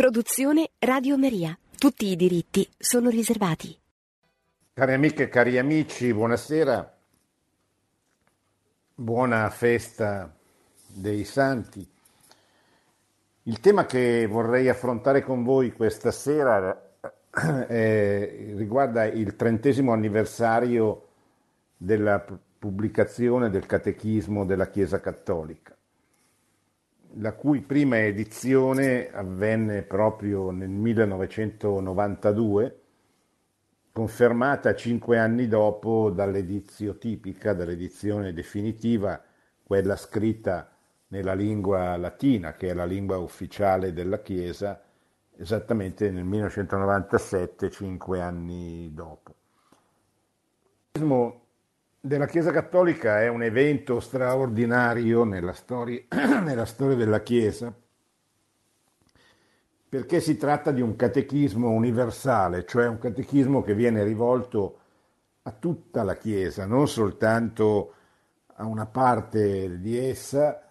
Produzione Radio Maria. Tutti i diritti sono riservati. Cari amiche e cari amici, buonasera. Buona festa dei santi. Il tema che vorrei affrontare con voi questa sera eh, riguarda il trentesimo anniversario della pubblicazione del Catechismo della Chiesa Cattolica la cui prima edizione avvenne proprio nel 1992, confermata cinque anni dopo dall'edizio tipica, dall'edizione definitiva, quella scritta nella lingua latina, che è la lingua ufficiale della Chiesa, esattamente nel 1997, cinque anni dopo della Chiesa Cattolica è un evento straordinario nella storia, nella storia della Chiesa perché si tratta di un catechismo universale, cioè un catechismo che viene rivolto a tutta la Chiesa, non soltanto a una parte di essa,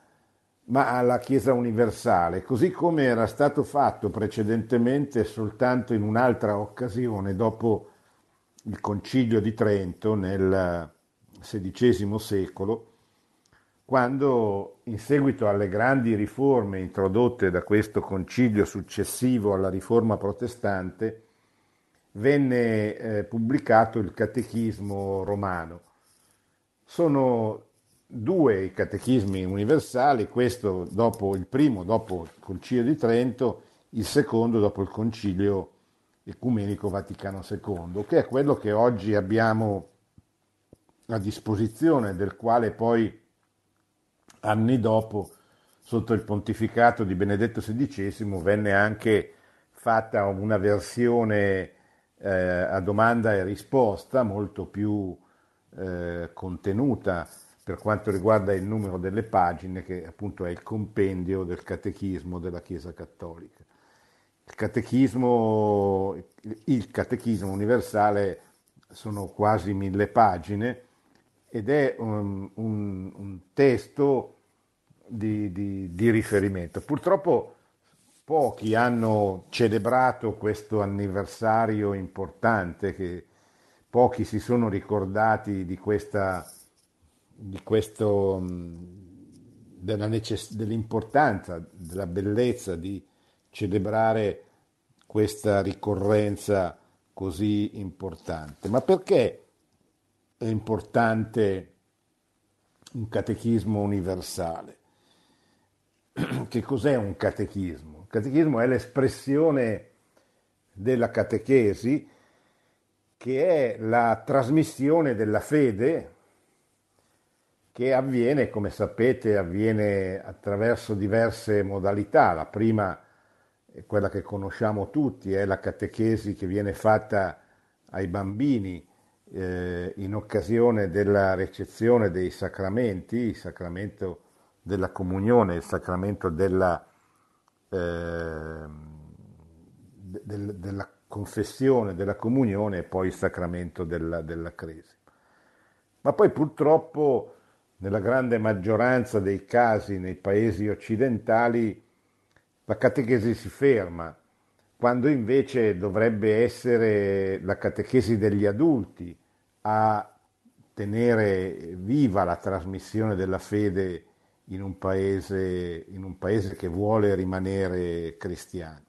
ma alla Chiesa universale, così come era stato fatto precedentemente soltanto in un'altra occasione, dopo il Concilio di Trento nel XVI secolo, quando in seguito alle grandi riforme introdotte da questo concilio successivo alla riforma protestante, venne eh, pubblicato il Catechismo romano. Sono due i catechismi universali, questo dopo il primo, dopo il Concilio di Trento, il secondo dopo il Concilio Ecumenico Vaticano II, che è quello che oggi abbiamo a disposizione del quale poi anni dopo, sotto il pontificato di Benedetto XVI, venne anche fatta una versione eh, a domanda e risposta molto più eh, contenuta per quanto riguarda il numero delle pagine, che appunto è il compendio del catechismo della Chiesa Cattolica. Il catechismo, il catechismo universale sono quasi mille pagine ed è un, un, un testo di, di, di, riferimento. Purtroppo pochi hanno celebrato questo anniversario importante, che pochi si sono ricordati di questa, di questo, della necess- dell'importanza, della bellezza di celebrare questa ricorrenza così importante. Ma perché è importante un catechismo universale. Che cos'è un catechismo? Il catechismo è l'espressione della catechesi che è la trasmissione della fede che avviene, come sapete, avviene attraverso diverse modalità. La prima è quella che conosciamo tutti, è la catechesi che viene fatta ai bambini eh, in occasione della recezione dei sacramenti, il sacramento della comunione, il sacramento della, eh, del, della confessione, della comunione e poi il sacramento della, della crisi. Ma poi purtroppo nella grande maggioranza dei casi nei paesi occidentali la catechesi si ferma quando invece dovrebbe essere la catechesi degli adulti a tenere viva la trasmissione della fede in un paese, in un paese che vuole rimanere cristiano.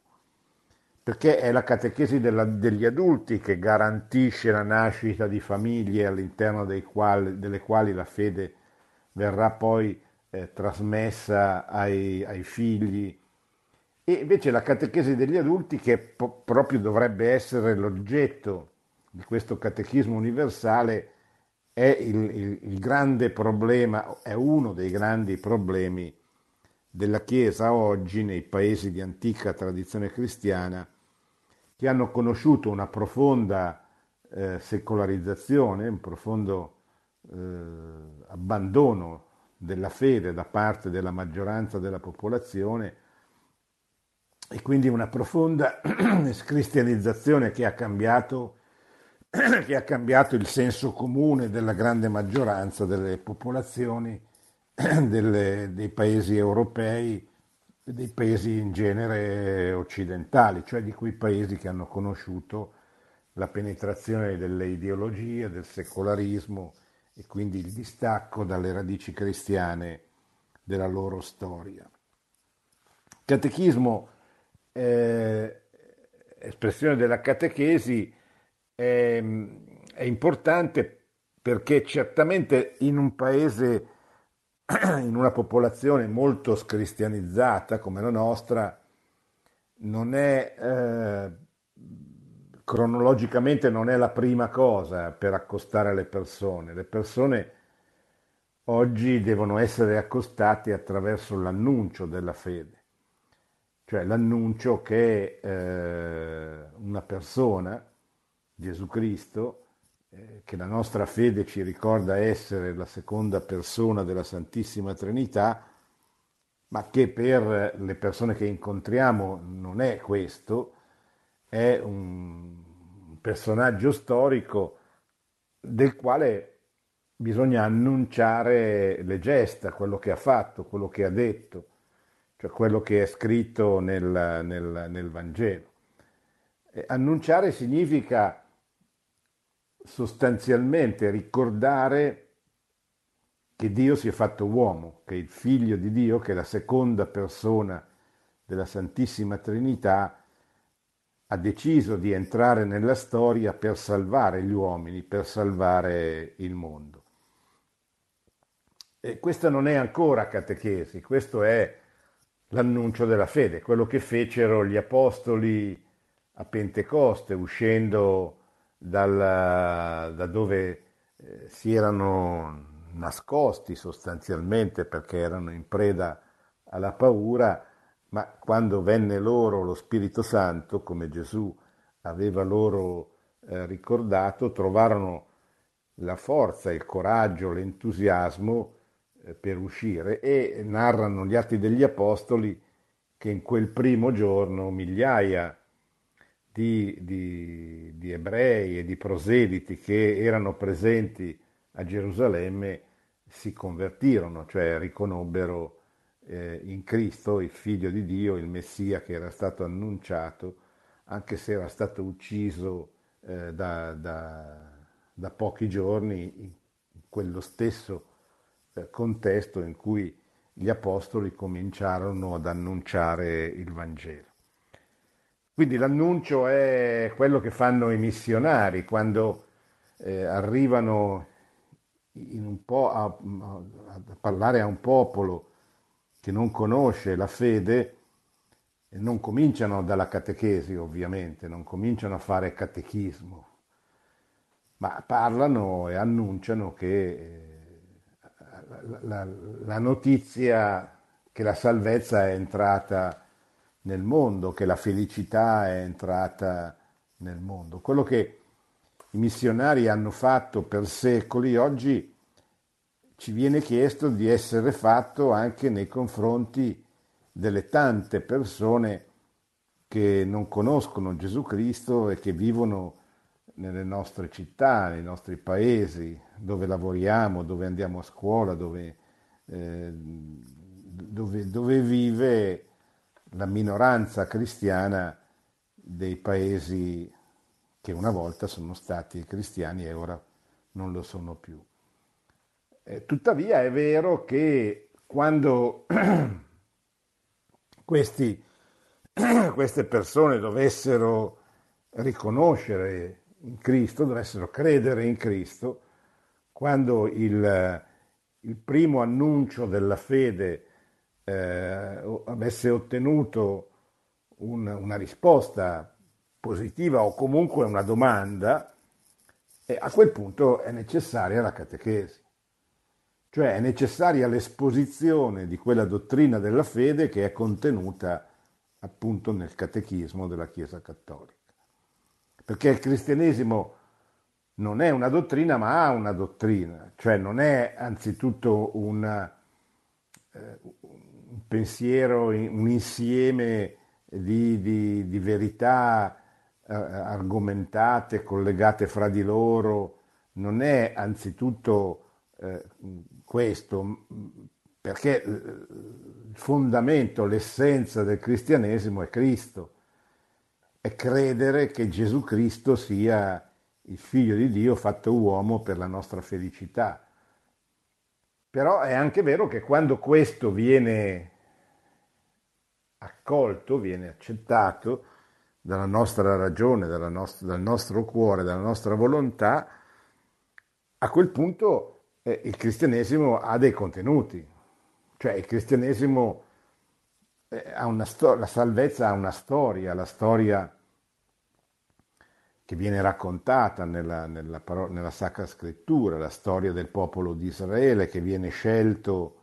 Perché è la catechesi della, degli adulti che garantisce la nascita di famiglie all'interno quali, delle quali la fede verrà poi eh, trasmessa ai, ai figli e invece la catechesi degli adulti, che po- proprio dovrebbe essere l'oggetto di questo catechismo universale, è il, il, il grande problema, è uno dei grandi problemi della Chiesa oggi nei paesi di antica tradizione cristiana che hanno conosciuto una profonda eh, secolarizzazione, un profondo eh, abbandono della fede da parte della maggioranza della popolazione e quindi una profonda scristianizzazione che ha, cambiato, che ha cambiato il senso comune della grande maggioranza delle popolazioni delle, dei paesi europei dei paesi in genere occidentali, cioè di quei paesi che hanno conosciuto la penetrazione delle ideologie, del secolarismo e quindi il distacco dalle radici cristiane della loro storia. Catechismo, eh, espressione della catechesi, è, è importante perché certamente in un paese, in una popolazione molto scristianizzata come la nostra, non è eh, cronologicamente non è la prima cosa per accostare le persone. Le persone oggi devono essere accostate attraverso l'annuncio della fede, cioè l'annuncio che eh, una persona, Gesù Cristo, eh, che la nostra fede ci ricorda essere la seconda persona della Santissima Trinità, ma che per le persone che incontriamo non è questo, è un personaggio storico del quale bisogna annunciare le gesta, quello che ha fatto, quello che ha detto, cioè quello che è scritto nel, nel, nel Vangelo. Annunciare significa sostanzialmente ricordare che Dio si è fatto uomo, che il figlio di Dio, che è la seconda persona della Santissima Trinità, ha deciso di entrare nella storia per salvare gli uomini, per salvare il mondo. E questa non è ancora catechesi, questo è l'annuncio della fede, quello che fecero gli apostoli a Pentecoste, uscendo dal, da dove eh, si erano nascosti sostanzialmente perché erano in preda alla paura, ma quando venne loro lo Spirito Santo, come Gesù aveva loro eh, ricordato, trovarono la forza, il coraggio, l'entusiasmo eh, per uscire e narrano gli atti degli Apostoli che in quel primo giorno migliaia di, di, di ebrei e di proseliti che erano presenti a Gerusalemme si convertirono, cioè riconobbero eh, in Cristo il figlio di Dio, il Messia che era stato annunciato, anche se era stato ucciso eh, da, da, da, pochi giorni in quello stesso eh, contesto in cui gli apostoli cominciarono ad annunciare il Vangelo. Quindi l'annuncio è quello che fanno i missionari quando eh, arrivano a, a, parlare a un popolo che non conosce la fede non cominciano dalla catechesi ovviamente, non cominciano a fare catechismo, ma parlano e annunciano che eh, la, la, la notizia che la salvezza è entrata nel mondo, che la felicità è entrata nel mondo. Quello che i missionari hanno fatto per secoli, oggi ci viene chiesto di essere fatto anche nei confronti delle tante persone che non conoscono Gesù Cristo e che vivono nelle nostre città, nei nostri paesi, dove lavoriamo, dove andiamo a scuola, dove, eh, dove, dove vive la minoranza cristiana dei paesi che una volta sono stati cristiani e ora non lo sono più. Eh, tuttavia è vero che quando questi, queste persone dovessero riconoscere in Cristo, dovessero credere in Cristo, quando il, il primo annuncio della fede eh, avesse ottenuto un, una risposta positiva o comunque una domanda, e a quel punto è necessaria la catechesi. Cioè è necessaria l'esposizione di quella dottrina della fede che è contenuta appunto nel catechismo della Chiesa Cattolica. Perché il cristianesimo non è una dottrina, ma ha una dottrina, cioè non è anzitutto una, eh, pensiero, un insieme di, di, di verità eh, argomentate, collegate fra di loro, non è anzitutto eh, questo, perché il fondamento, l'essenza del cristianesimo è Cristo, è credere che Gesù Cristo sia il figlio di Dio fatto uomo per la nostra felicità. Però è anche vero che quando questo viene accolto, viene accettato dalla nostra ragione, dalla nostra, dal nostro cuore, dalla nostra volontà, a quel punto eh, il cristianesimo ha dei contenuti, cioè il cristianesimo eh, ha una storia, la salvezza ha una storia, la storia che viene raccontata nella, nella, nella, Sacra Scrittura, la storia del popolo di Israele che viene scelto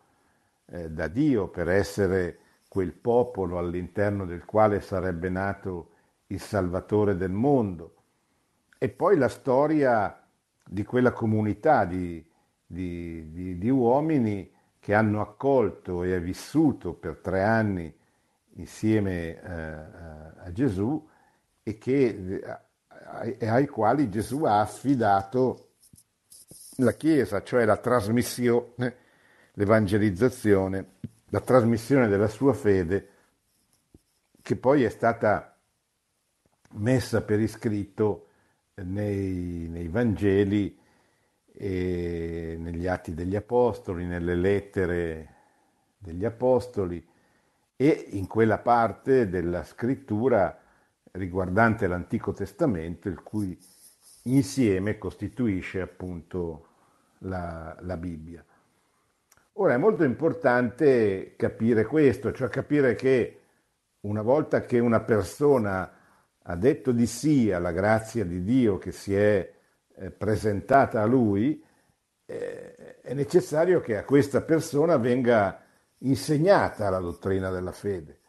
eh, da Dio per essere quel popolo all'interno del quale sarebbe nato il Salvatore del mondo. E poi la storia di quella comunità di, di, di, di uomini che hanno accolto e vissuto per tre anni insieme eh, a Gesù e che e ai quali Gesù ha affidato la Chiesa, cioè la trasmissione, l'evangelizzazione, la trasmissione della sua fede, che poi è stata messa per iscritto nei, nei Vangeli negli atti degli Apostoli, nelle lettere degli Apostoli e in quella parte della scrittura riguardante l'Antico Testamento, il cui insieme costituisce appunto la, la Bibbia. Ora è molto importante capire questo, cioè capire che una volta che una persona ha detto di sì alla grazia di Dio che si è eh, presentata a lui, eh, è necessario che a questa persona venga insegnata la dottrina della fede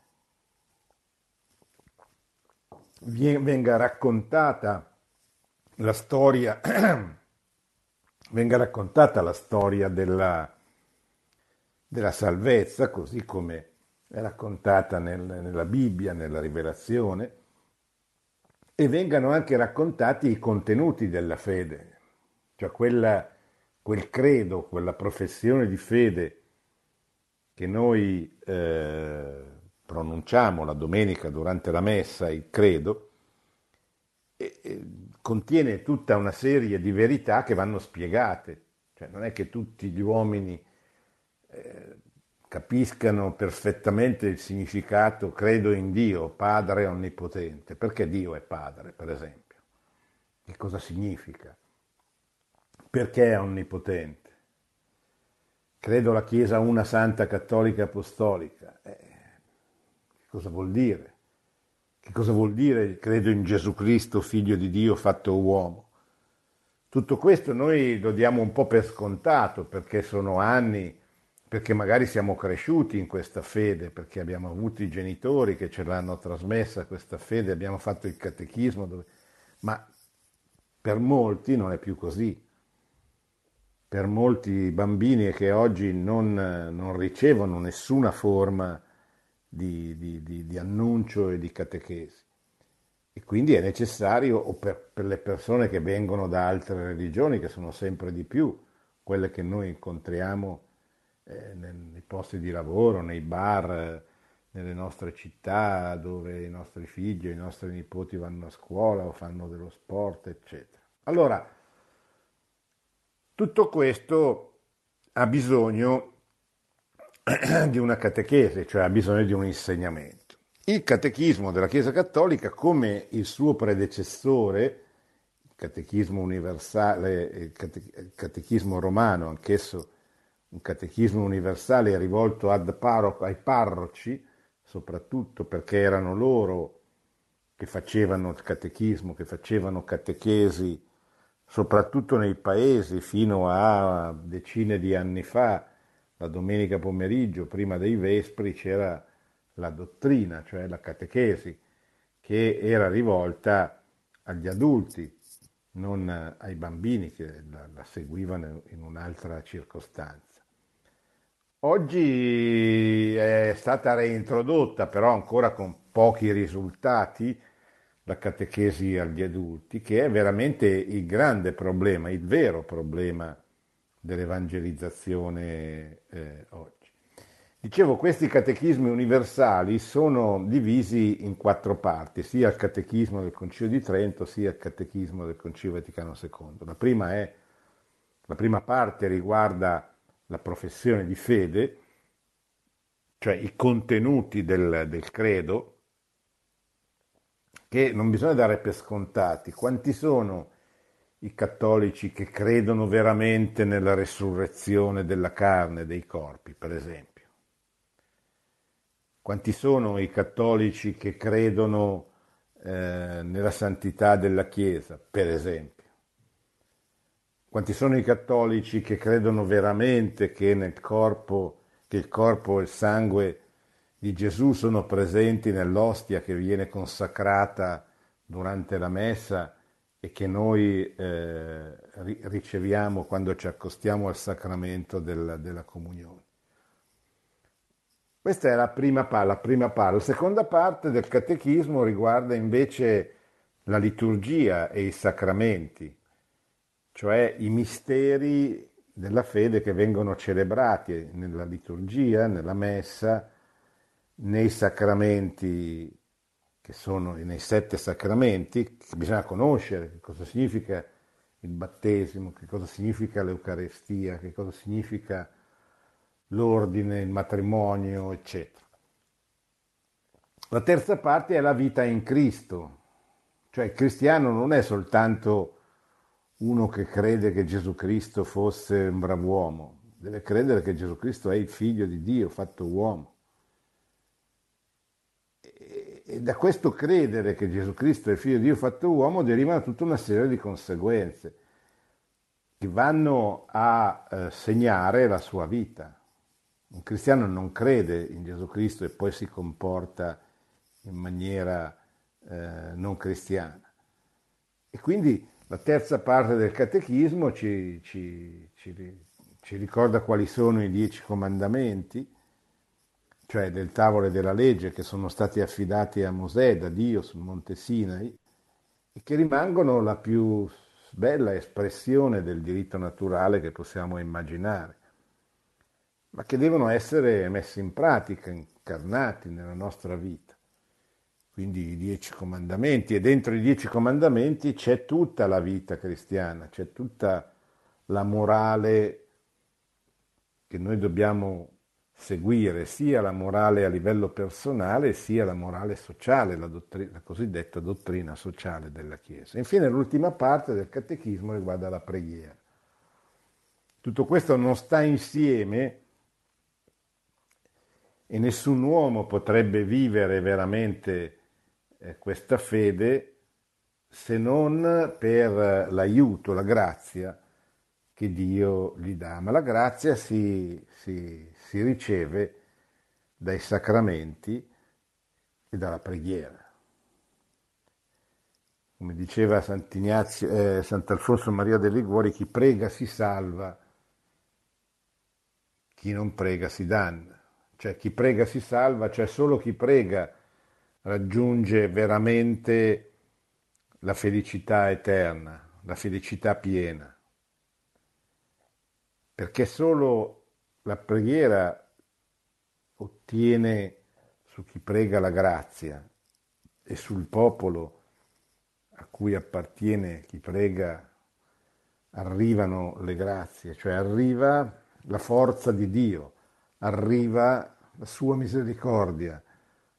venga raccontata la storia, venga raccontata la storia della, della salvezza, così come è raccontata nel, nella Bibbia, nella rivelazione, e vengano anche raccontati i contenuti della fede, cioè quella, quel credo, quella professione di fede che noi eh, pronunciamo la domenica durante la messa, il credo, e, e, contiene tutta una serie di verità che vanno spiegate. Cioè, non è che tutti gli uomini eh, capiscano perfettamente il significato credo in Dio, Padre onnipotente. Perché Dio è Padre, per esempio? Che cosa significa? Perché è onnipotente? Credo la Chiesa una santa cattolica apostolica. Eh, Cosa vuol dire? Che cosa vuol dire credo in Gesù Cristo, figlio di Dio fatto uomo? Tutto questo noi lo diamo un po' per scontato perché sono anni, perché magari siamo cresciuti in questa fede, perché abbiamo avuto i genitori che ce l'hanno trasmessa questa fede, abbiamo fatto il catechismo, dove... ma per molti non è più così. Per molti bambini che oggi non, non ricevono nessuna forma di, di, di, di annuncio e di catechesi. E quindi è necessario, o per, per, le persone che vengono da altre religioni, che sono sempre di più, quelle che noi incontriamo eh, nei posti di lavoro, nei bar, nelle nostre città, dove i nostri figli o i nostri nipoti vanno a scuola o fanno dello sport, eccetera. Allora, tutto questo ha bisogno di una catechesi, cioè ha bisogno di un insegnamento. Il catechismo della Chiesa Cattolica, come il suo predecessore, il catechismo universale, il catechismo romano, anch'esso un catechismo universale rivolto parroco, ai parroci, soprattutto perché erano loro che facevano il catechismo, che facevano catechesi, soprattutto nei paesi fino a decine di anni fa, la domenica pomeriggio, prima dei Vespri, c'era la dottrina, cioè la catechesi, che era rivolta agli adulti, non ai bambini che la, la seguivano in un'altra circostanza. Oggi è stata reintrodotta, però ancora con pochi risultati, la catechesi agli adulti, che è veramente il grande problema, il vero problema dell'evangelizzazione eh, oggi. Dicevo, questi catechismi universali sono divisi in quattro parti, sia il catechismo del Concilio di Trento, sia il catechismo del Concilio Vaticano II. La prima, è, la prima parte riguarda la professione di fede, cioè i contenuti del, del credo, che non bisogna dare per scontati. Quanti sono i cattolici che credono veramente nella resurrezione della carne, dei corpi, per esempio? Quanti sono i cattolici che credono eh, nella santità della Chiesa, per esempio? Quanti sono i cattolici che credono veramente che nel corpo, che il corpo e il sangue di Gesù sono presenti nell'ostia che viene consacrata durante la messa e che noi eh, riceviamo quando ci accostiamo al sacramento della, della comunione? Questa è la prima, la prima parte. La seconda parte del catechismo riguarda invece la liturgia e i sacramenti, cioè i misteri della fede che vengono celebrati nella liturgia, nella messa, nei sacramenti che sono nei sette sacramenti, bisogna conoscere che cosa significa il battesimo, che cosa significa l'Eucarestia, che cosa significa l'ordine, il matrimonio, eccetera. La terza parte è la vita in Cristo, cioè il cristiano non è soltanto uno che crede che Gesù Cristo fosse un brav'uomo, deve credere che Gesù Cristo è il figlio di Dio fatto uomo. E da questo credere che Gesù Cristo è il figlio di Dio fatto uomo derivano tutta una serie di conseguenze che vanno a eh, segnare la sua vita. Un cristiano non crede in Gesù Cristo e poi si comporta in maniera eh, non cristiana. E quindi la terza parte del catechismo ci, ci, ci, ci, ricorda quali sono i dieci comandamenti, cioè del tavolo della legge che sono stati affidati a Mosè da Dio sul monte Sinai e che rimangono la più bella espressione del diritto naturale che possiamo immaginare ma che devono essere messi in pratica, incarnati nella nostra vita. Quindi i dieci comandamenti e dentro i dieci comandamenti c'è tutta la vita cristiana, c'è tutta la morale che noi dobbiamo seguire, sia la morale a livello personale sia la morale sociale, la, dottrina, la cosiddetta dottrina sociale della Chiesa. Infine l'ultima parte del catechismo riguarda la preghiera. Tutto questo non sta insieme e nessun uomo potrebbe vivere veramente eh, questa fede se non per l'aiuto, la grazia che Dio gli dà. Ma la grazia si, si, si riceve dai sacramenti e dalla preghiera. Come diceva eh, Sant'Alfonso Maria de Liguori, chi prega si salva, chi non prega si danna. Cioè chi prega si salva, cioè solo chi prega raggiunge veramente la felicità eterna, la felicità piena. Perché solo la preghiera ottiene su chi prega la grazia e sul popolo a cui appartiene chi prega arrivano le grazie, cioè arriva la forza di Dio arriva la sua misericordia,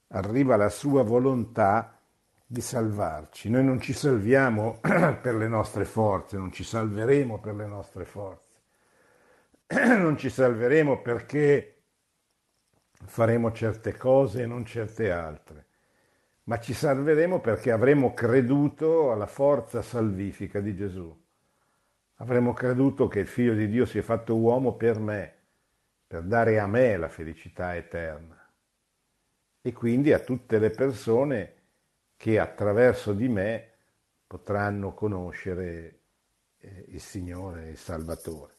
arriva la sua volontà di salvarci. Noi non ci salviamo per le nostre forze, non ci salveremo per le nostre forze, non ci salveremo perché faremo certe cose e non certe altre, ma ci salveremo perché avremo creduto alla forza salvifica di Gesù. Avremo creduto che il Figlio di Dio si è fatto uomo per me per dare a me la felicità eterna e quindi a tutte le persone che attraverso di me potranno conoscere eh, il Signore, il Salvatore.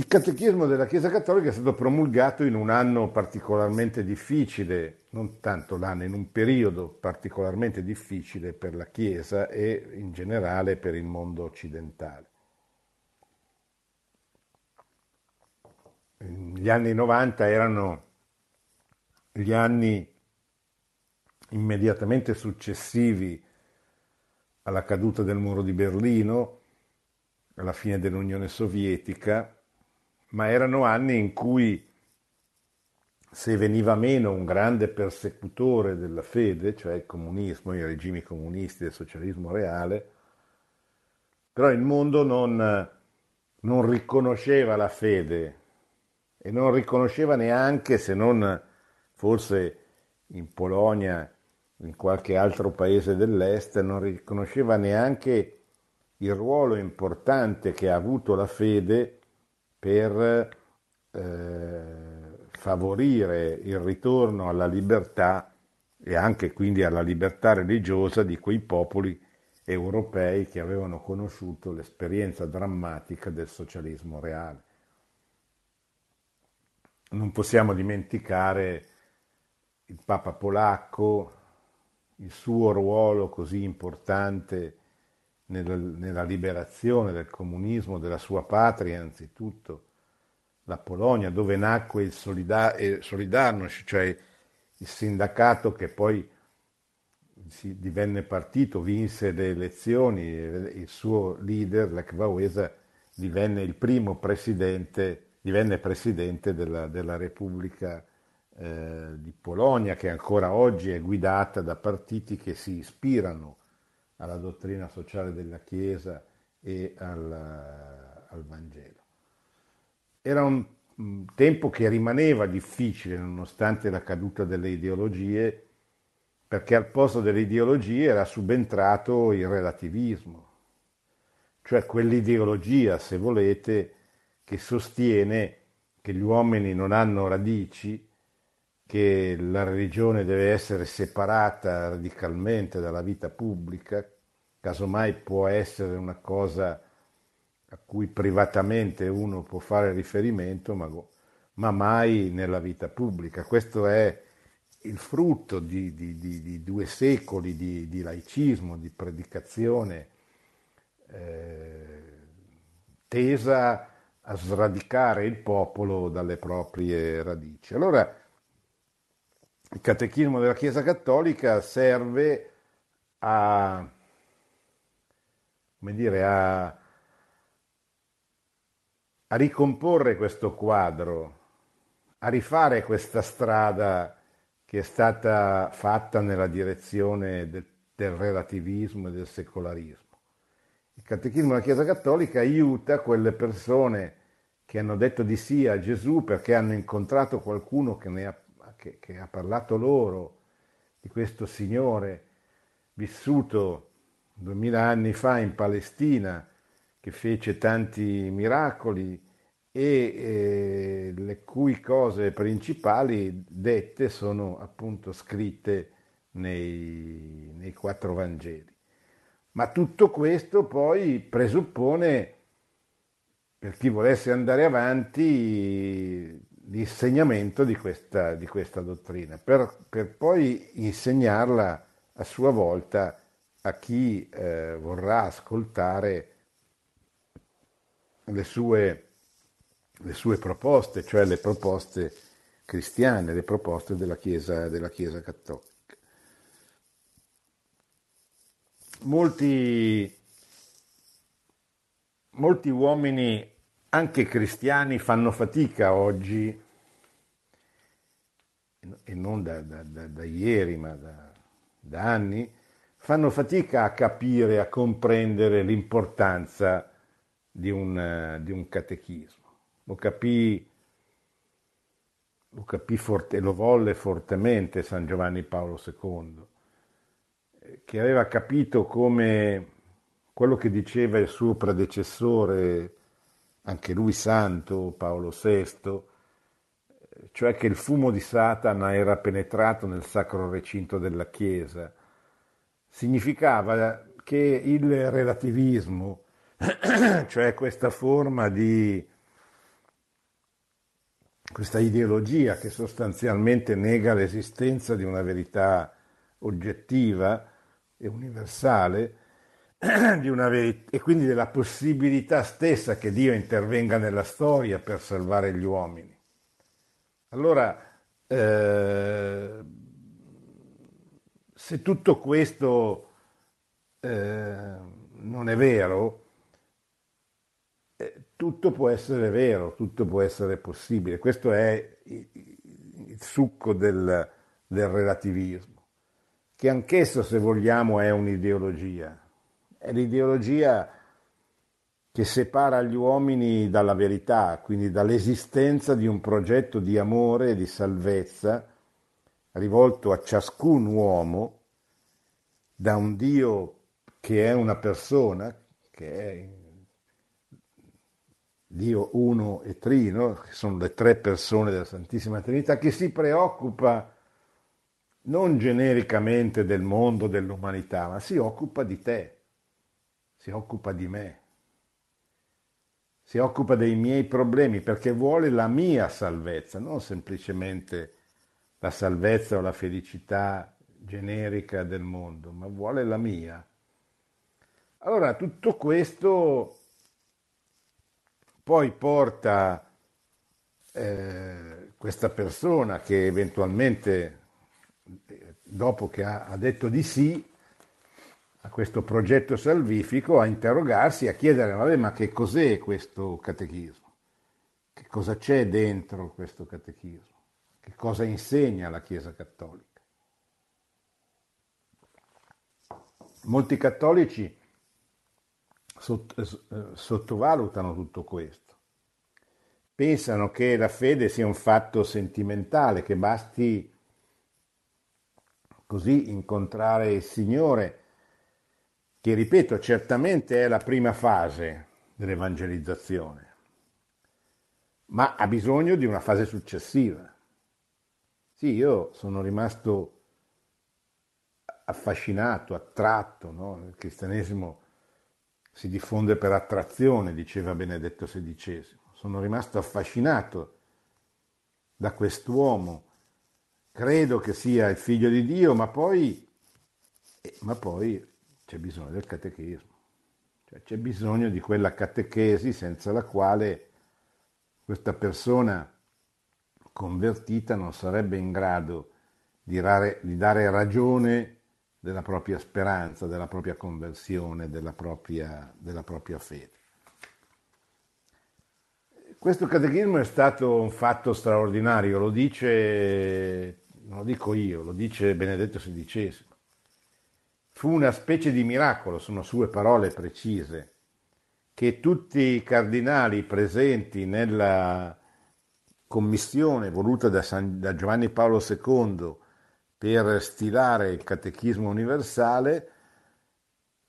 Il catechismo della Chiesa Cattolica è stato promulgato in un anno particolarmente difficile, non tanto l'anno, in un periodo particolarmente difficile per la Chiesa e in generale per il mondo occidentale. gli anni 90 erano gli anni immediatamente successivi alla caduta del muro di Berlino, alla fine dell'Unione Sovietica, ma erano anni in cui se veniva meno un grande persecutore della fede, cioè il comunismo, i regimi comunisti del socialismo reale, però il mondo non, non riconosceva la fede e non riconosceva neanche, se non forse in Polonia, in qualche altro paese dell'est, non riconosceva neanche il ruolo importante che ha avuto la fede per eh, favorire il ritorno alla libertà e anche quindi alla libertà religiosa di quei popoli europei che avevano conosciuto l'esperienza drammatica del socialismo reale. Non possiamo dimenticare il Papa polacco, il suo ruolo così importante nella, nella liberazione del comunismo, della sua patria anzitutto, la Polonia, dove nacque il Solidarność, cioè il sindacato che poi si divenne partito, vinse le elezioni, il suo leader, Lech Wałęsa, divenne il primo presidente, divenne presidente della, della Repubblica eh, di Polonia, che ancora oggi è guidata da partiti che si ispirano alla dottrina sociale della Chiesa e al, al Vangelo. Era un, tempo che rimaneva difficile nonostante la caduta delle ideologie, perché al posto delle ideologie era subentrato il relativismo, cioè quell'ideologia, se volete, che sostiene che gli uomini non hanno radici, che la religione deve essere separata radicalmente dalla vita pubblica, casomai può essere una cosa a cui privatamente uno può fare riferimento, ma, ma mai nella vita pubblica. Questo è il frutto di, di, di, di due secoli di, laicismo, di predicazione eh, tesa a sradicare il popolo dalle proprie radici. Allora, il catechismo della Chiesa Cattolica serve a, dire, a, a ricomporre questo quadro, a rifare questa strada che è stata fatta nella direzione del, del relativismo e del secolarismo. Il catechismo della Chiesa Cattolica aiuta quelle persone che hanno detto di sì a Gesù perché hanno incontrato qualcuno che ne ha che, che ha parlato loro di questo Signore vissuto duemila anni fa in Palestina, che fece tanti miracoli e eh, le cui cose principali dette sono appunto scritte nei, nei quattro Vangeli. Ma tutto questo poi presuppone, per chi volesse andare avanti, l'insegnamento di questa, di questa dottrina, per, per, poi insegnarla a sua volta a chi eh, vorrà ascoltare le sue, le sue, proposte, cioè le proposte cristiane, le proposte della Chiesa, della Chiesa cattolica. Molti, molti uomini anche cristiani fanno fatica oggi, e non da, da, da, da ieri, ma da, anni, fanno fatica a capire, a comprendere l'importanza di un, di un catechismo. Lo capì, lo capì forte, lo volle fortemente San Giovanni Paolo II, che aveva capito come quello che diceva il suo predecessore anche lui santo, Paolo VI, cioè che il fumo di Satana era penetrato nel sacro recinto della Chiesa. Significava che il relativismo, cioè questa forma di questa ideologia che sostanzialmente nega l'esistenza di una verità oggettiva e universale, di una verità e quindi della possibilità stessa che Dio intervenga nella storia per salvare gli uomini. Allora, eh, se tutto questo eh, non è vero, eh, tutto può essere vero, tutto può essere possibile. Questo è il succo del, del relativismo, che anch'esso, se vogliamo, è un'ideologia. È l'ideologia che separa gli uomini dalla verità, quindi dall'esistenza di un progetto di amore e di salvezza rivolto a ciascun uomo da un Dio che è una persona, che è Dio uno e trino, che sono le tre persone della Santissima Trinità, che si preoccupa non genericamente del mondo, dell'umanità, ma si occupa di te, si occupa di me, si occupa dei miei problemi perché vuole la mia salvezza, non semplicemente la salvezza o la felicità generica del mondo, ma vuole la mia. Allora tutto questo poi porta eh, questa persona che eventualmente, dopo che ha, ha detto di sì a questo progetto salvifico, a interrogarsi, a chiedere, vabbè, ma che cos'è questo catechismo? Che cosa c'è dentro questo catechismo? Che cosa insegna la Chiesa Cattolica? Molti cattolici eh, sottovalutano tutto questo. Pensano che la fede sia un fatto sentimentale, che basti così incontrare il Signore, che ripeto, certamente è la prima fase dell'evangelizzazione, ma ha bisogno di una fase successiva. Sì, io sono rimasto affascinato, attratto, no? il cristianesimo si diffonde per attrazione, diceva Benedetto XVI. Sono rimasto affascinato da quest'uomo, credo che sia il figlio di Dio, ma poi, eh, ma poi c'è bisogno del catechismo, cioè, c'è bisogno di quella catechesi senza la quale questa persona convertita non sarebbe in grado di, rare, di dare ragione della propria speranza, della propria conversione, della propria, della propria fede. Questo catechismo è stato un fatto straordinario, lo dice, non lo dico io, lo dice Benedetto XVI. Fu una specie di miracolo, sono sue parole precise, che tutti i cardinali presenti nella commissione voluta da, San, da Giovanni Paolo II per stilare il catechismo universale,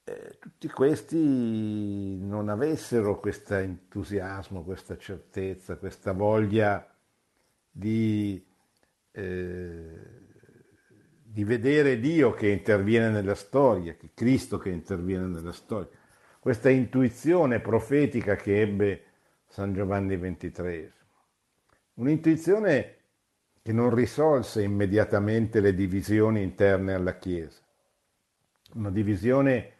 eh, tutti questi non avessero questo entusiasmo, questa certezza, questa voglia di, eh, di vedere Dio che interviene nella storia, che Cristo che interviene nella storia, questa intuizione profetica che ebbe San Giovanni XXIII. Un'intuizione che non risolse immediatamente le divisioni interne alla Chiesa. Una divisione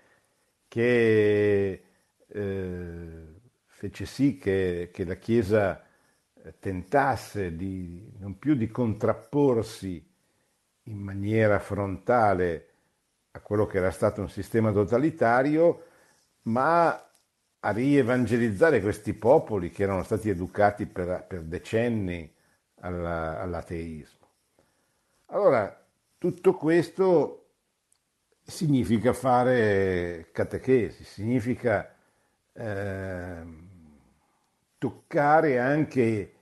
che eh, fece sì che, che, la Chiesa tentasse di, non più di contrapporsi in maniera frontale a quello che era stato un sistema totalitario, ma a rievangelizzare questi popoli che erano stati educati per, per decenni alla, all'ateismo. Allora, tutto questo significa fare catechesi, significa eh, toccare anche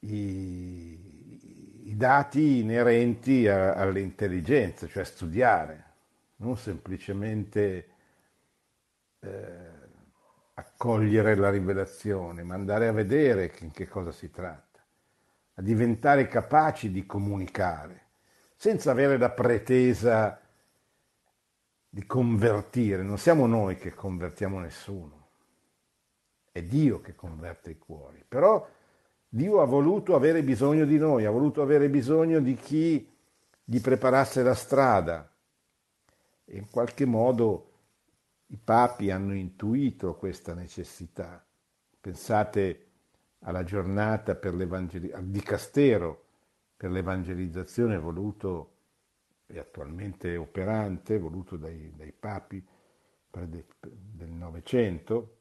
i, i dati inerenti a, all'intelligenza, cioè studiare, non semplicemente eh, accogliere la rivelazione, ma andare a vedere in che cosa si tratta a diventare capaci di comunicare, senza avere la pretesa di convertire. Non siamo noi che convertiamo nessuno, è Dio che converte i cuori. Però Dio ha voluto avere bisogno di noi, ha voluto avere bisogno di chi gli preparasse la strada e in qualche modo i papi hanno intuito questa necessità. Pensate alla giornata per al dicastero per l'evangelizzazione voluto e attualmente operante, voluto dai, dai papi del Novecento.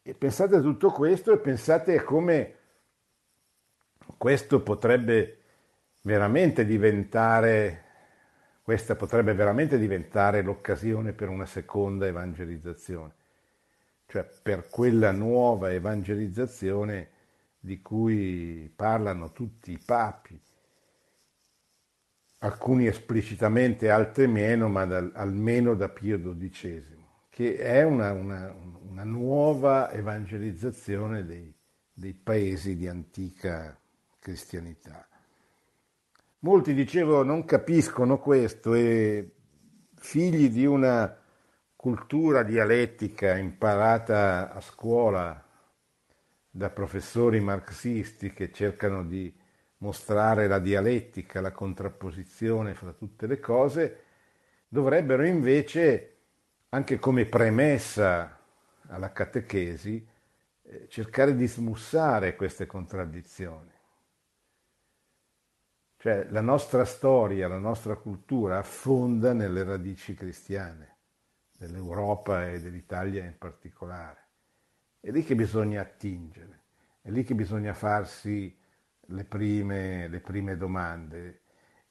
E pensate a tutto questo e pensate a come questo potrebbe veramente diventare, questa potrebbe veramente diventare l'occasione per una seconda evangelizzazione, cioè per quella nuova evangelizzazione di cui parlano tutti i papi, alcuni esplicitamente, altri meno, ma da, almeno da Pio XII, che è una, una, una nuova evangelizzazione dei, dei paesi di antica cristianità. Molti, dicevo, non capiscono questo e figli di una cultura dialettica imparata a scuola da professori marxisti che cercano di mostrare la dialettica, la contrapposizione fra tutte le cose, dovrebbero invece, anche come premessa alla catechesi, eh, cercare di smussare queste contraddizioni. Cioè la nostra storia, la nostra cultura affonda nelle radici cristiane, dell'Europa e dell'Italia in particolare. È lì che bisogna attingere, è lì che bisogna farsi le prime, le prime domande,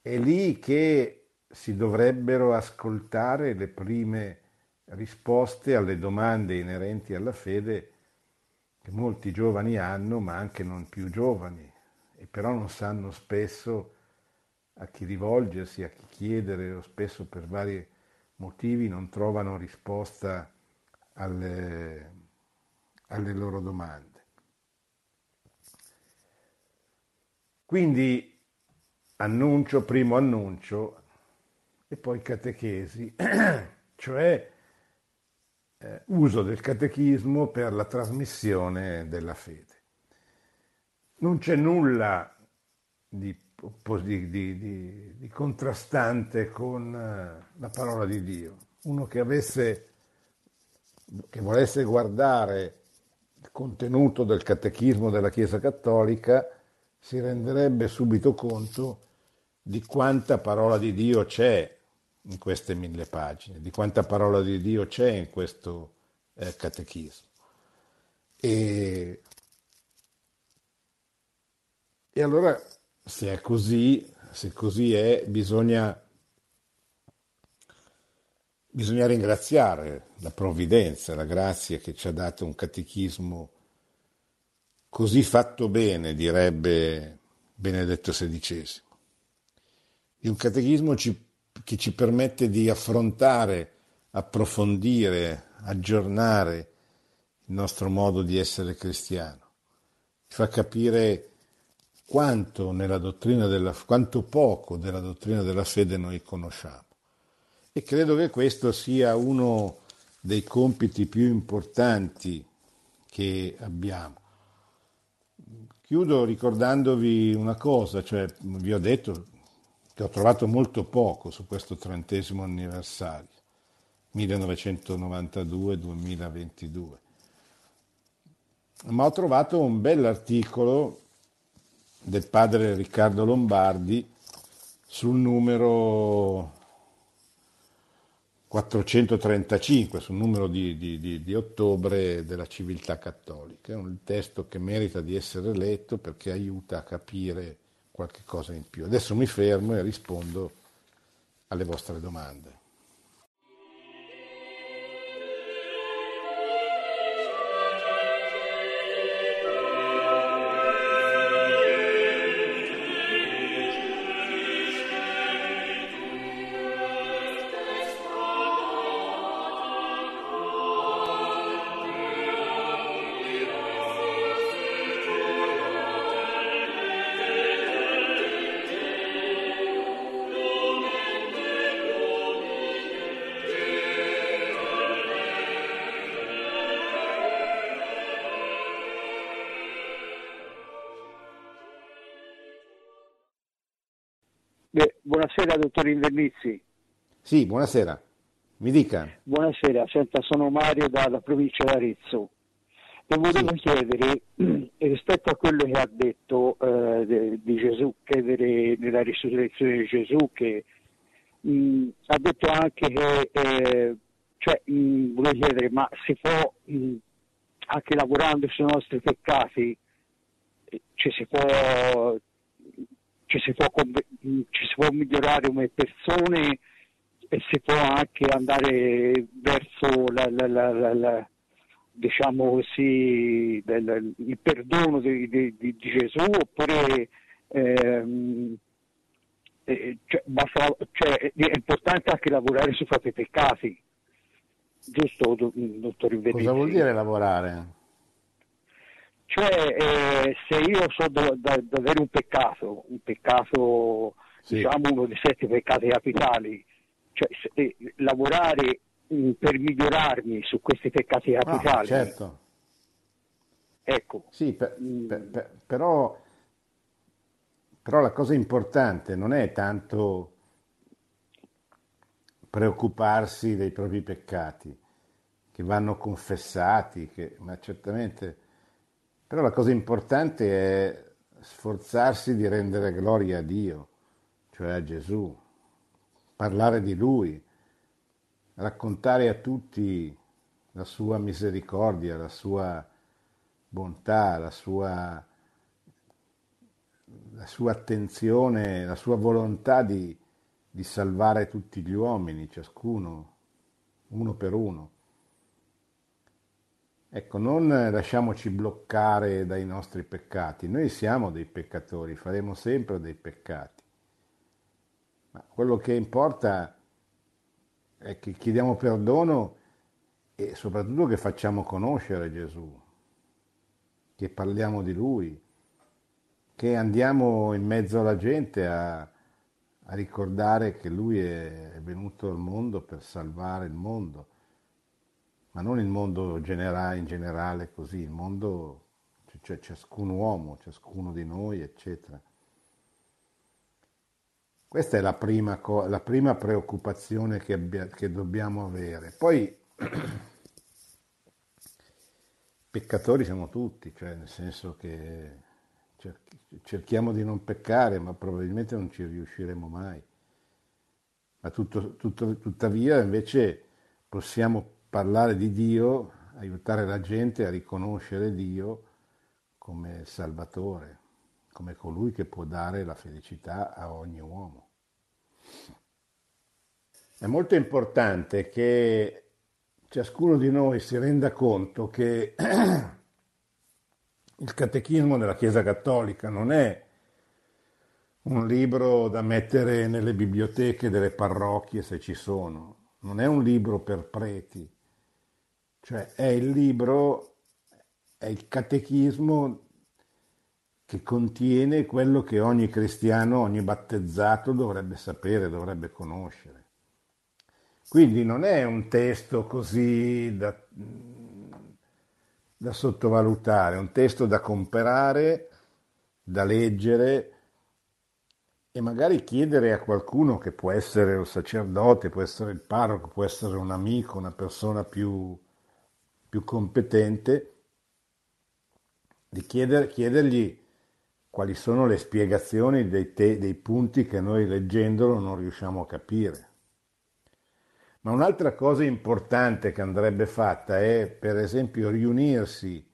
è lì che si dovrebbero ascoltare le prime risposte alle domande inerenti alla fede che molti giovani hanno, ma anche non più giovani, e però non sanno spesso a chi rivolgersi, a chi chiedere o spesso per vari motivi non trovano risposta alle, alle loro domande. Quindi annuncio, primo annuncio e poi catechesi, cioè eh, uso del catechismo per la trasmissione della fede. Non c'è nulla di di, di, di, contrastante con eh, la parola di Dio. Uno che avesse, che volesse guardare il contenuto del catechismo della Chiesa Cattolica, si renderebbe subito conto di quanta parola di Dio c'è in queste mille pagine, di quanta parola di Dio c'è in questo eh, catechismo. E, e allora se è così, se così è, bisogna, bisogna ringraziare la provvidenza, la grazia che ci ha dato un catechismo così fatto bene, direbbe Benedetto XVI. Di un catechismo ci, che ci permette di affrontare, approfondire, aggiornare il nostro modo di essere cristiano. Ci fa capire quanto, della, quanto poco della dottrina della fede noi conosciamo. E credo che questo sia uno dei compiti più importanti che abbiamo. Chiudo ricordandovi una cosa, cioè vi ho detto che ho trovato molto poco su questo trentesimo anniversario, 1992-2022, ma ho trovato un bell'articolo del padre Riccardo Lombardi sul numero 435, sul numero di, di, di, di, ottobre della civiltà cattolica. È un testo che merita di essere letto perché aiuta a capire qualche cosa in più. Adesso mi fermo e rispondo alle vostre domande. Buonasera, dottor Invernizzi. Sì, buonasera. Mi dica. Buonasera, senta, sono Mario dalla provincia d'Arezzo. Le volevo sì. chiedere, rispetto a quello che ha detto eh, di Gesù, credere nella risurrezione di Gesù, che mh, ha detto anche che, eh, cioè, mh, volevo chiedere, ma si può, mh, anche lavorando sui nostri peccati, ci si può, ci si può, ci si può migliorare come persone e si può anche andare verso la, la, la, diciamo così, il perdono di, di, di Gesù oppure ehm, eh, cioè, basta, cioè, è importante anche lavorare sui propri peccati, giusto dottor Inveriti? Cosa vuol dire lavorare? Cioè, eh, se io so da, da, da, avere un peccato, un peccato, sì. diciamo uno dei sette peccati capitali, cioè, se, eh, lavorare mh, per migliorarmi su questi peccati ah, capitali. Ah, certo. Ecco. Sì, per, per, per, però, però la cosa importante non è tanto preoccuparsi dei propri peccati, che vanno confessati, che, ma certamente però la cosa importante è sforzarsi di rendere gloria a Dio, cioè a Gesù, parlare di Lui, raccontare a tutti la sua misericordia, la sua bontà, la sua, la sua attenzione, la sua volontà di, di salvare tutti gli uomini, ciascuno, uno per uno. Ecco, non lasciamoci bloccare dai nostri peccati. Noi siamo dei peccatori, faremo sempre dei peccati. Ma quello che importa è che chiediamo perdono e soprattutto che facciamo conoscere Gesù, che parliamo di Lui, che andiamo in mezzo alla gente a, a ricordare che Lui è venuto al mondo per salvare il mondo ma non il mondo generale, in generale così, il mondo, cioè ciascun uomo, ciascuno di noi, eccetera. Questa è la prima, la prima preoccupazione che, abbia, che dobbiamo avere. Poi peccatori siamo tutti, cioè nel senso che cerchiamo di non peccare, ma probabilmente non ci riusciremo mai. Ma tutto, tutto, tuttavia invece possiamo parlare di Dio, aiutare la gente a riconoscere Dio come Salvatore, come colui che può dare la felicità a ogni uomo. È molto importante che ciascuno di noi si renda conto che il catechismo della Chiesa Cattolica non è un libro da mettere nelle biblioteche delle parrocchie se ci sono, non è un libro per preti, cioè è il libro, è il catechismo che contiene quello che ogni cristiano, ogni battezzato dovrebbe sapere, dovrebbe conoscere. Quindi non è un testo così da, da sottovalutare, è un testo da comprare, da leggere e magari chiedere a qualcuno che può essere un sacerdote, può essere il parroco, può essere un amico, una persona più, più competente di chieder, chiedergli quali sono le spiegazioni dei, te, dei punti che noi leggendolo non riusciamo a capire. Ma un'altra cosa importante che andrebbe fatta è, per esempio, riunirsi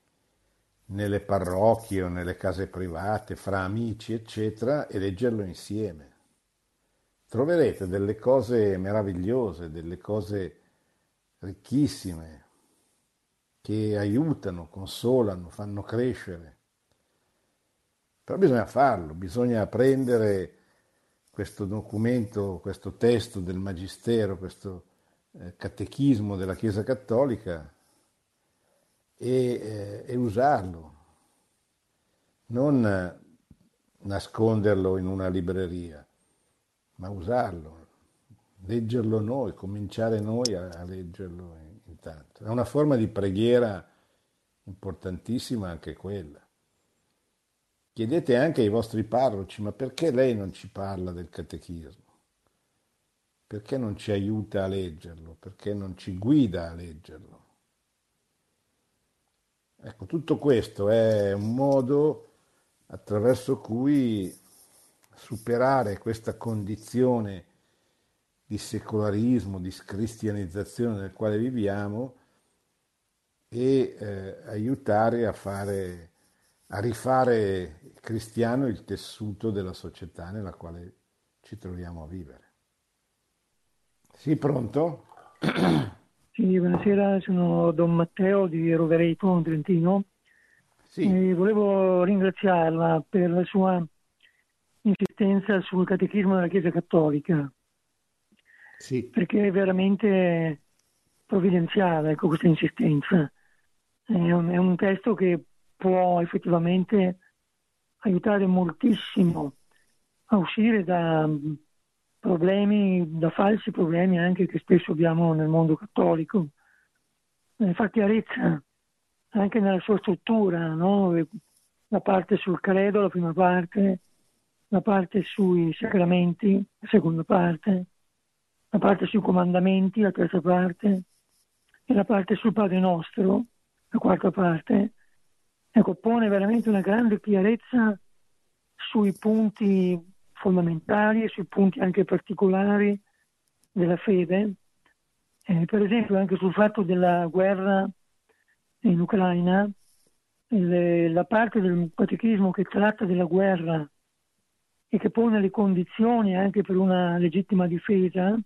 nelle parrocchie o nelle case private, fra amici, eccetera, e leggerlo insieme. Troverete delle cose meravigliose, delle cose ricchissime, che aiutano, consolano, fanno crescere. Però bisogna farlo, bisogna prendere questo documento, questo testo del Magistero, questo eh, catechismo della Chiesa Cattolica e, eh, e usarlo, non nasconderlo in una libreria, ma usarlo, leggerlo noi, cominciare noi a, a leggerlo intanto. È una forma di preghiera importantissima anche quella. Chiedete anche ai vostri parroci, ma perché lei non ci parla del catechismo? perché non ci aiuta a leggerlo, perché non ci guida a leggerlo. Ecco, tutto questo è un modo attraverso cui superare questa condizione di secolarismo, di cristianizzazione nel quale viviamo e eh, aiutare a, fare, a rifare cristiano il tessuto della società nella quale ci troviamo a vivere. Sì, pronto? Sì, buonasera, sono Don Matteo di Rovereto, Trentino. Sì. volevo ringraziarla per la sua insistenza sul catechismo della Chiesa Cattolica. Sì. Perché è veramente provvidenziale ecco, questa insistenza. È un, è un testo che può effettivamente aiutare moltissimo a uscire da problemi, da falsi problemi anche che spesso abbiamo nel mondo cattolico. Eh, fa chiarezza anche nella sua struttura, no? la parte sul credo, la prima parte, la parte sui sacramenti, la seconda parte, la parte sui comandamenti, la terza parte, e la parte sul Padre nostro, la quarta parte. Ecco, pone veramente una grande chiarezza sui punti fondamentali e sui punti anche particolari della fede, eh, per esempio anche sul fatto della guerra in Ucraina, le, la parte del catechismo che tratta della guerra e che pone le condizioni anche per una legittima difesa,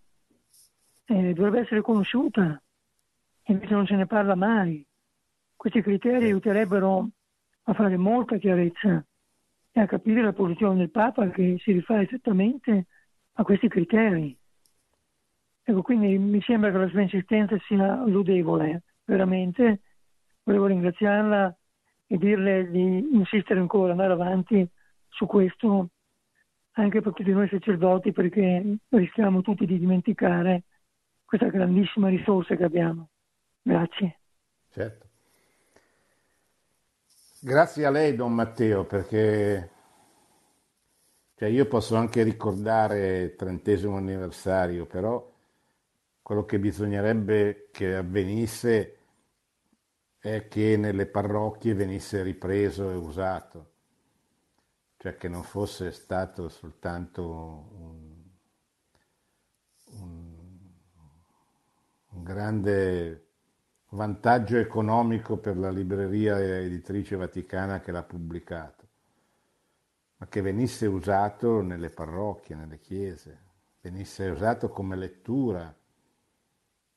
eh, dovrebbe essere conosciuta, invece non se ne parla mai. Questi criteri aiuterebbero a fare molta chiarezza e a capire la posizione del Papa che si rifà esattamente a questi criteri. Ecco, quindi mi sembra che la sua insistenza sia lodevole, veramente. Volevo ringraziarla e dirle di insistere ancora, andare avanti su questo, anche per tutti noi sacerdoti, perché rischiamo tutti di dimenticare questa grandissima risorsa che abbiamo. Grazie. Certo. Grazie a lei, Don Matteo, perché cioè, io posso anche ricordare il trentesimo anniversario, però quello che bisognerebbe che avvenisse è che nelle parrocchie venisse ripreso e usato, cioè che non fosse stato soltanto un, un grande vantaggio economico per la libreria editrice vaticana che l'ha pubblicato, ma che venisse usato nelle parrocchie, nelle chiese, venisse usato come lettura,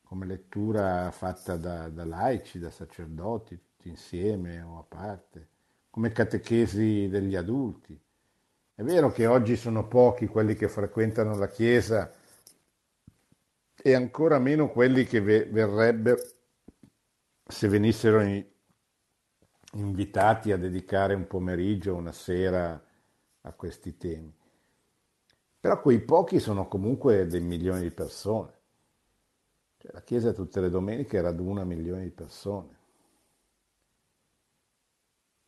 come lettura fatta da, da laici, da sacerdoti, tutti insieme o a parte, come catechesi degli adulti. È vero che oggi sono pochi quelli che frequentano la Chiesa e ancora meno quelli che verrebbero se venissero invitati a dedicare un pomeriggio una sera a questi temi. Però quei pochi sono comunque dei milioni di persone. Cioè, la Chiesa tutte le domeniche raduna milioni di persone.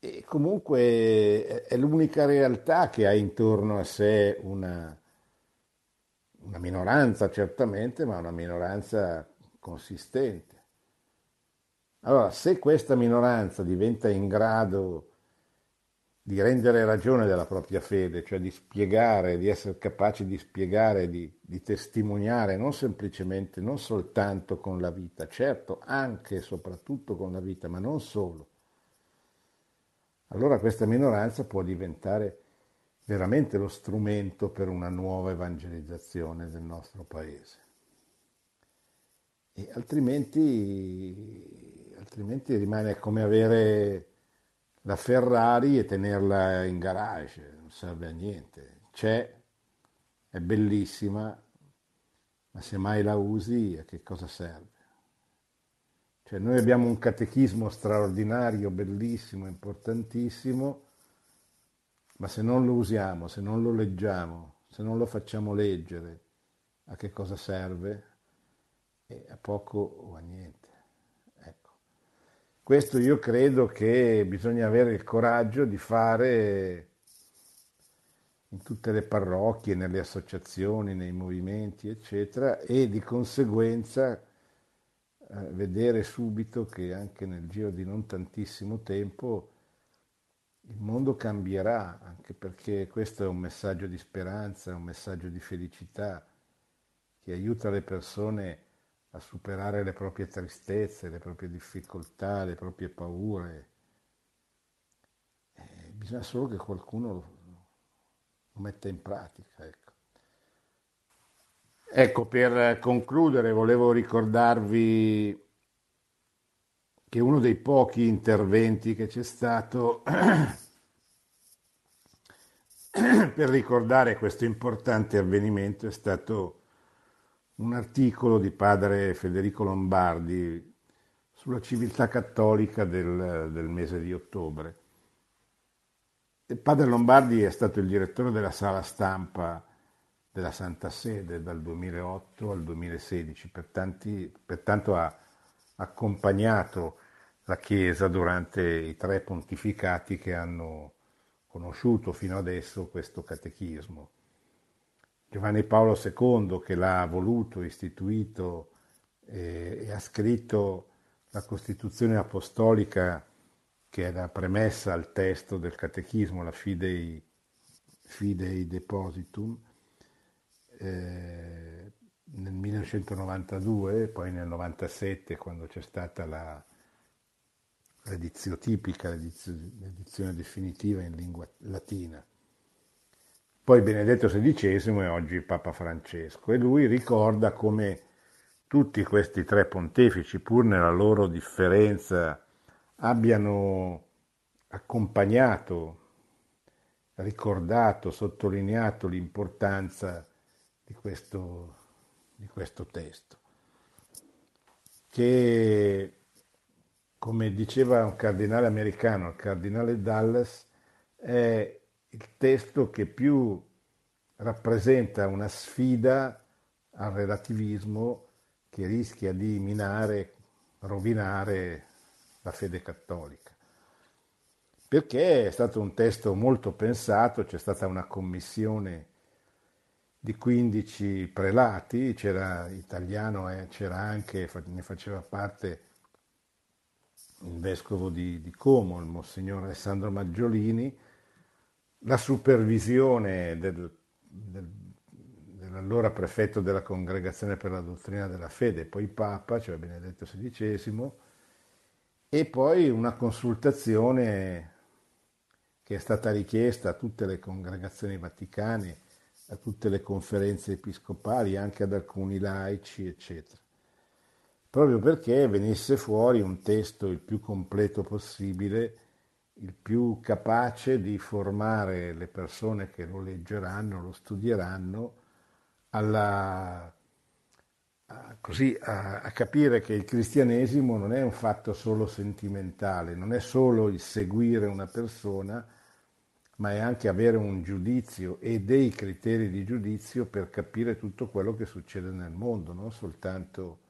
E comunque è l'unica realtà che ha intorno a sé una, una minoranza certamente, ma una minoranza consistente. Allora, se questa minoranza diventa in grado di rendere ragione della propria fede, cioè di spiegare, di essere capaci di spiegare, di, di testimoniare, non semplicemente, non soltanto con la vita, certo anche e soprattutto con la vita, ma non solo, allora questa minoranza può diventare veramente lo strumento per una nuova evangelizzazione del nostro paese. E altrimenti altrimenti rimane come avere la Ferrari e tenerla in garage, non serve a niente. C'è, è bellissima, ma se mai la usi a che cosa serve? Cioè noi abbiamo un catechismo straordinario, bellissimo, importantissimo, ma se non lo usiamo, se non lo leggiamo, se non lo facciamo leggere, a che cosa serve? E a poco o a niente. Questo io credo che bisogna avere il coraggio di fare in tutte le parrocchie, nelle associazioni, nei movimenti, eccetera, e di conseguenza eh, vedere subito che anche nel giro di non tantissimo tempo il mondo cambierà, anche perché questo è un messaggio di speranza, un messaggio di felicità che aiuta le persone a superare le proprie tristezze, le proprie difficoltà, le proprie paure. Eh, bisogna solo che qualcuno lo, lo metta in pratica. Ecco. ecco, per concludere volevo ricordarvi che uno dei pochi interventi che c'è stato per ricordare questo importante avvenimento è stato un articolo di padre Federico Lombardi sulla civiltà cattolica del, del mese di ottobre. Il padre Lombardi è stato il direttore della sala stampa della Santa Sede dal 2008 al 2016, per tanti, pertanto ha accompagnato la Chiesa durante i tre pontificati che hanno conosciuto fino adesso questo catechismo. Giovanni Paolo II che l'ha voluto, istituito e, e ha scritto la Costituzione Apostolica che è la premessa al testo del catechismo, la Fidei, Fidei Depositum, eh, nel 1992, poi nel 1997 quando c'è stata la, l'edizione tipica, l'edizione, definitiva in lingua latina. Poi Benedetto XVI e oggi Papa Francesco e lui ricorda come tutti questi tre pontefici, pur nella loro differenza, abbiano accompagnato, ricordato, sottolineato l'importanza di questo, di questo testo, che come diceva un cardinale americano, il cardinale Dallas, è il testo che più rappresenta una sfida al relativismo che rischia di minare, rovinare la fede cattolica. Perché è stato un testo molto pensato, c'è stata una commissione di 15 prelati, c'era italiano, eh, c'era anche, ne faceva parte il vescovo di, di Como, il Monsignor Alessandro Maggiolini, la supervisione del, del, dell'allora prefetto della Congregazione per la Dottrina della Fede, poi Papa, cioè Benedetto XVI, e poi una consultazione che è stata richiesta a tutte le congregazioni vaticane, a tutte le conferenze episcopali, anche ad alcuni laici, eccetera proprio perché venisse fuori un testo il più completo possibile, il più capace di formare le persone che lo leggeranno, lo studieranno, alla, così, a, a capire che il cristianesimo non è un fatto solo sentimentale, non è solo il seguire una persona, ma è anche avere un giudizio e dei criteri di giudizio per capire tutto quello che succede nel mondo, non soltanto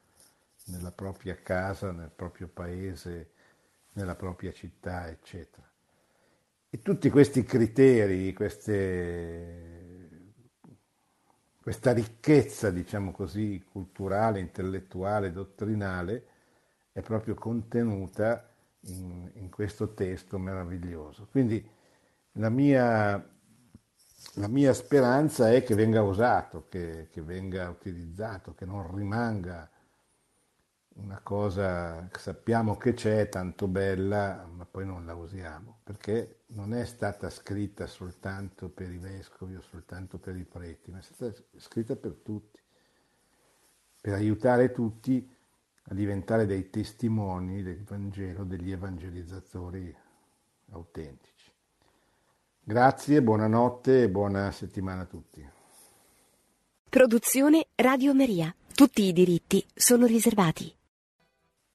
nella propria casa, nel proprio paese, nella propria città, eccetera. E tutti questi criteri, queste, questa ricchezza, diciamo così, culturale, intellettuale, dottrinale, è proprio contenuta in, in questo testo meraviglioso. Quindi la mia, la mia, speranza è che venga usato, che, che venga utilizzato, che non rimanga una cosa che sappiamo che c'è, tanto bella, ma poi non la usiamo, perché non è stata scritta soltanto per i vescovi o soltanto per i preti, ma è stata scritta per tutti, per aiutare tutti a diventare dei testimoni del Vangelo, degli evangelizzatori autentici. Grazie, buonanotte e buona settimana a tutti. Produzione Radio Maria. Tutti i diritti sono riservati.